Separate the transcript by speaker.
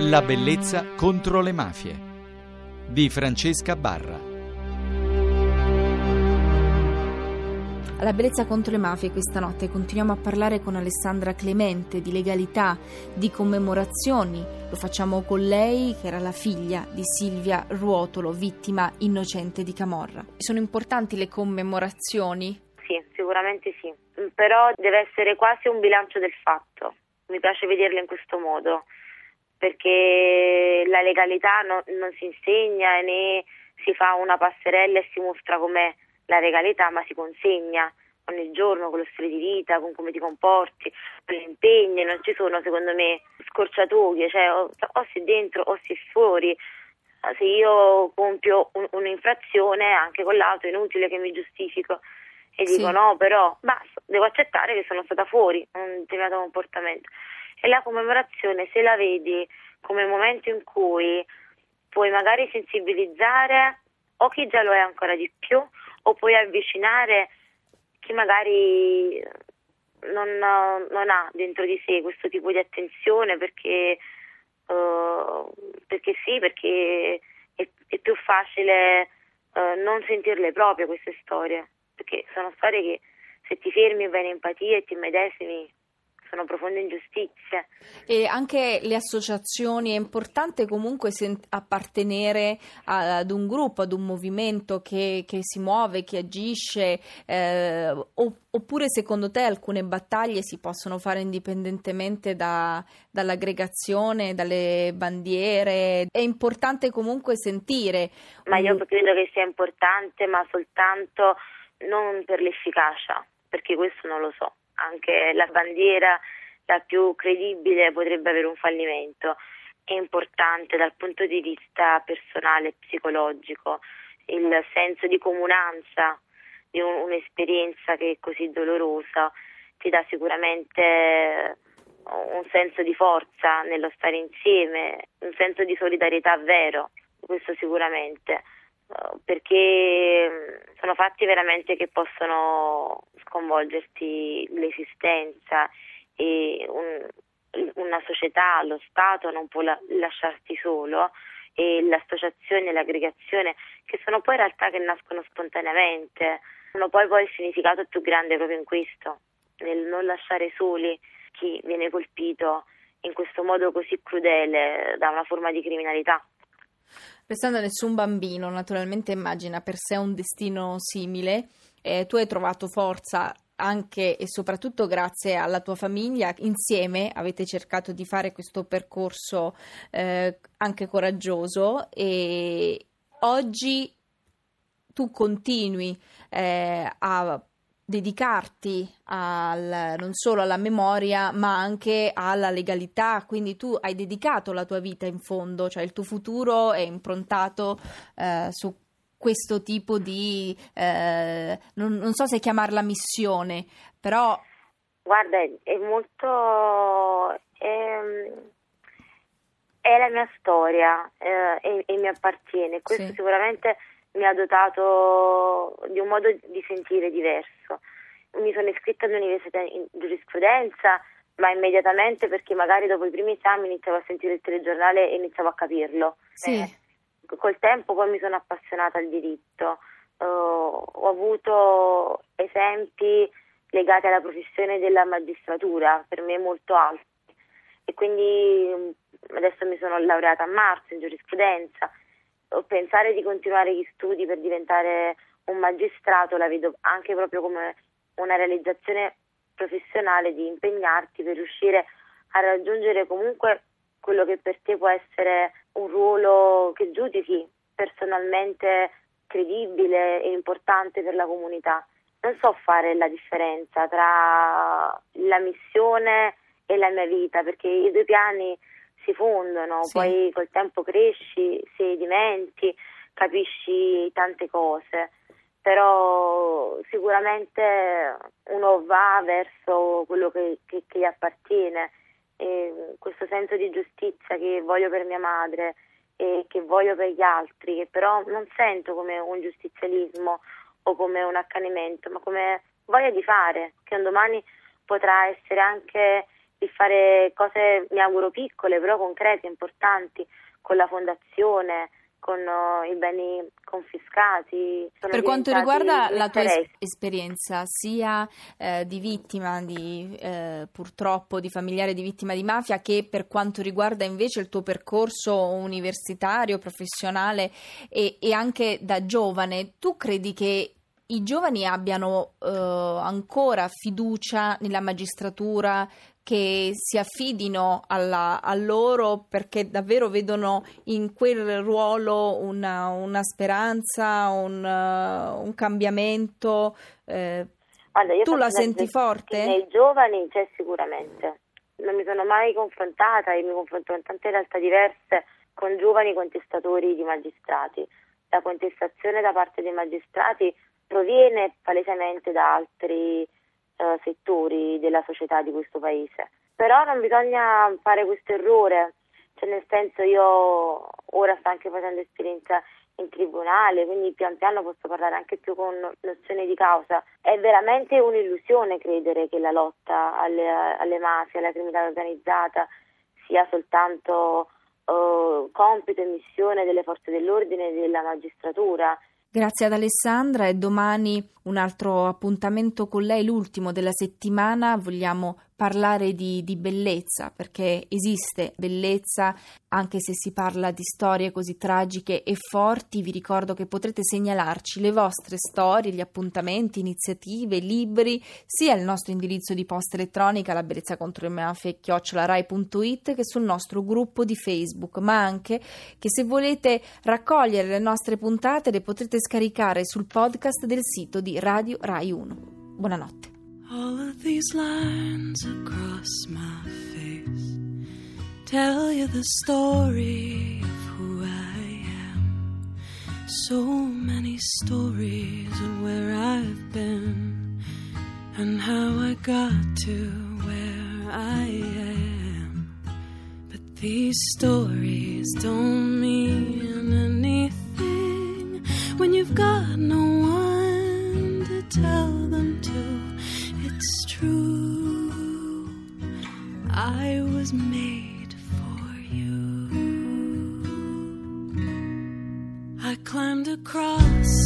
Speaker 1: La bellezza contro le mafie di Francesca Barra.
Speaker 2: Alla bellezza contro le mafie questa notte continuiamo a parlare con Alessandra Clemente di legalità, di commemorazioni. Lo facciamo con lei che era la figlia di Silvia Ruotolo, vittima innocente di Camorra. Sono importanti le commemorazioni?
Speaker 3: Sì, sicuramente sì, però deve essere quasi un bilancio del fatto. Mi piace vederlo in questo modo perché la legalità no, non si insegna né si fa una passerella e si mostra com'è la legalità, ma si consegna ogni giorno con lo stile di vita, con come ti comporti, con gli impegni, non ci sono secondo me scorciatoie, cioè o, o si dentro o si fuori. Se io compio un, un'infrazione anche con l'auto è inutile che mi giustifico e sì. dico no, però basta, devo accettare che sono stata fuori un determinato comportamento e la commemorazione se la vedi come momento in cui puoi magari sensibilizzare o chi già lo è ancora di più o puoi avvicinare chi magari non, non ha dentro di sé questo tipo di attenzione perché, uh, perché sì, perché è, è più facile uh, non sentirle proprie queste storie, perché sono storie che se ti fermi e in empatia e ti medesimi sono profonde ingiustizie.
Speaker 2: E anche le associazioni, è importante comunque appartenere ad un gruppo, ad un movimento che, che si muove, che agisce, eh, oppure secondo te alcune battaglie si possono fare indipendentemente da, dall'aggregazione, dalle bandiere? È importante comunque sentire.
Speaker 3: Ma io credo che sia importante, ma soltanto non per l'efficacia, perché questo non lo so anche la bandiera la più credibile potrebbe avere un fallimento. È importante dal punto di vista personale e psicologico il senso di comunanza di un, un'esperienza che è così dolorosa ti dà sicuramente un senso di forza nello stare insieme, un senso di solidarietà vero, questo sicuramente, perché sono fatti veramente che possono sconvolgerti l'esistenza e un, una società, lo Stato non può la, lasciarti solo e l'associazione, l'aggregazione, che sono poi realtà che nascono spontaneamente, hanno poi, poi il significato più grande proprio in questo, nel non lasciare soli chi viene colpito in questo modo così crudele da una forma di criminalità.
Speaker 2: Pensando a nessun bambino, naturalmente immagina per sé un destino simile eh, tu hai trovato forza anche e soprattutto grazie alla tua famiglia, insieme avete cercato di fare questo percorso eh, anche coraggioso. E oggi tu continui eh, a dedicarti al, non solo alla memoria ma anche alla legalità, quindi tu hai dedicato la tua vita in fondo, cioè il tuo futuro è improntato eh, su questo tipo di, eh, non, non, so se chiamarla missione, però...
Speaker 3: Guarda, è molto... È, è la mia storia eh, e, e, mi appartiene. Questo sì. sicuramente mi ha dotato di un modo di sentire diverso. Mi sono iscritta all'università in giurisprudenza, ma immediatamente perché magari dopo i primi esami iniziavo a sentire il telegiornale e iniziavo a capirlo.
Speaker 2: Sì. Eh,
Speaker 3: col tempo poi mi sono appassionata al diritto, uh, ho avuto esempi legati alla professione della magistratura, per me molto alti. E quindi mm, adesso mi sono laureata a marzo in giurisprudenza, pensare di continuare gli studi per diventare un magistrato la vedo anche proprio come una realizzazione professionale di impegnarti per riuscire a raggiungere comunque quello che per te può essere un ruolo che giudichi personalmente credibile e importante per la comunità. Non so fare la differenza tra la missione e la mia vita perché i due piani si fondono, sì. poi col tempo cresci, sedimenti, capisci tante cose, però sicuramente uno va verso quello che, che, che gli appartiene e questo senso di giustizia che voglio per mia madre e che voglio per gli altri, che però non sento come un giustizialismo o come un accanimento, ma come voglia di fare, che un domani potrà essere anche di fare cose, mi auguro piccole, però concrete, importanti, con la fondazione, con i beni confiscati.
Speaker 2: per quanto riguarda la tua es- esperienza sia eh, di vittima, di, eh, purtroppo di familiare di vittima di mafia, che per quanto riguarda invece il tuo percorso universitario, professionale e, e anche da giovane, tu credi che i giovani abbiano eh, ancora fiducia nella magistratura, che si affidino alla, a loro perché davvero vedono in quel ruolo una, una speranza, un, uh, un cambiamento. Eh, Guarda, tu la senti forte?
Speaker 3: Nei giovani c'è sicuramente. Non mi sono mai confrontata e mi confronto con tante realtà diverse con giovani contestatori di magistrati. La contestazione da parte dei magistrati proviene palesemente da altri eh, settori della società di questo paese. Però non bisogna fare questo errore, cioè nel senso io ora sto anche facendo esperienza in tribunale, quindi pian piano posso parlare anche più con nozione di causa. È veramente un'illusione credere che la lotta alle, alle mafie, alla criminalità organizzata sia soltanto uh, compito e missione delle forze dell'ordine e della magistratura.
Speaker 2: Grazie ad Alessandra e domani un altro appuntamento con lei, l'ultimo della settimana. Vogliamo parlare di, di, bellezza, perché esiste bellezza anche se si parla di storie così tragiche e forti. Vi ricordo che potrete segnalarci le vostre storie, gli appuntamenti, iniziative, libri, sia al nostro indirizzo di posta elettronica la bellezza contro le mafie chiocciolarai.it che sul nostro gruppo di Facebook, ma anche che se volete raccogliere le nostre puntate le potrete scaricare sul podcast del sito di Radio Rai 1. Buonanotte. All of these lines across my face tell you the story of who I am. So many stories of where I've been and how I got to where I am. But these stories don't mean anything when you've got no climbed across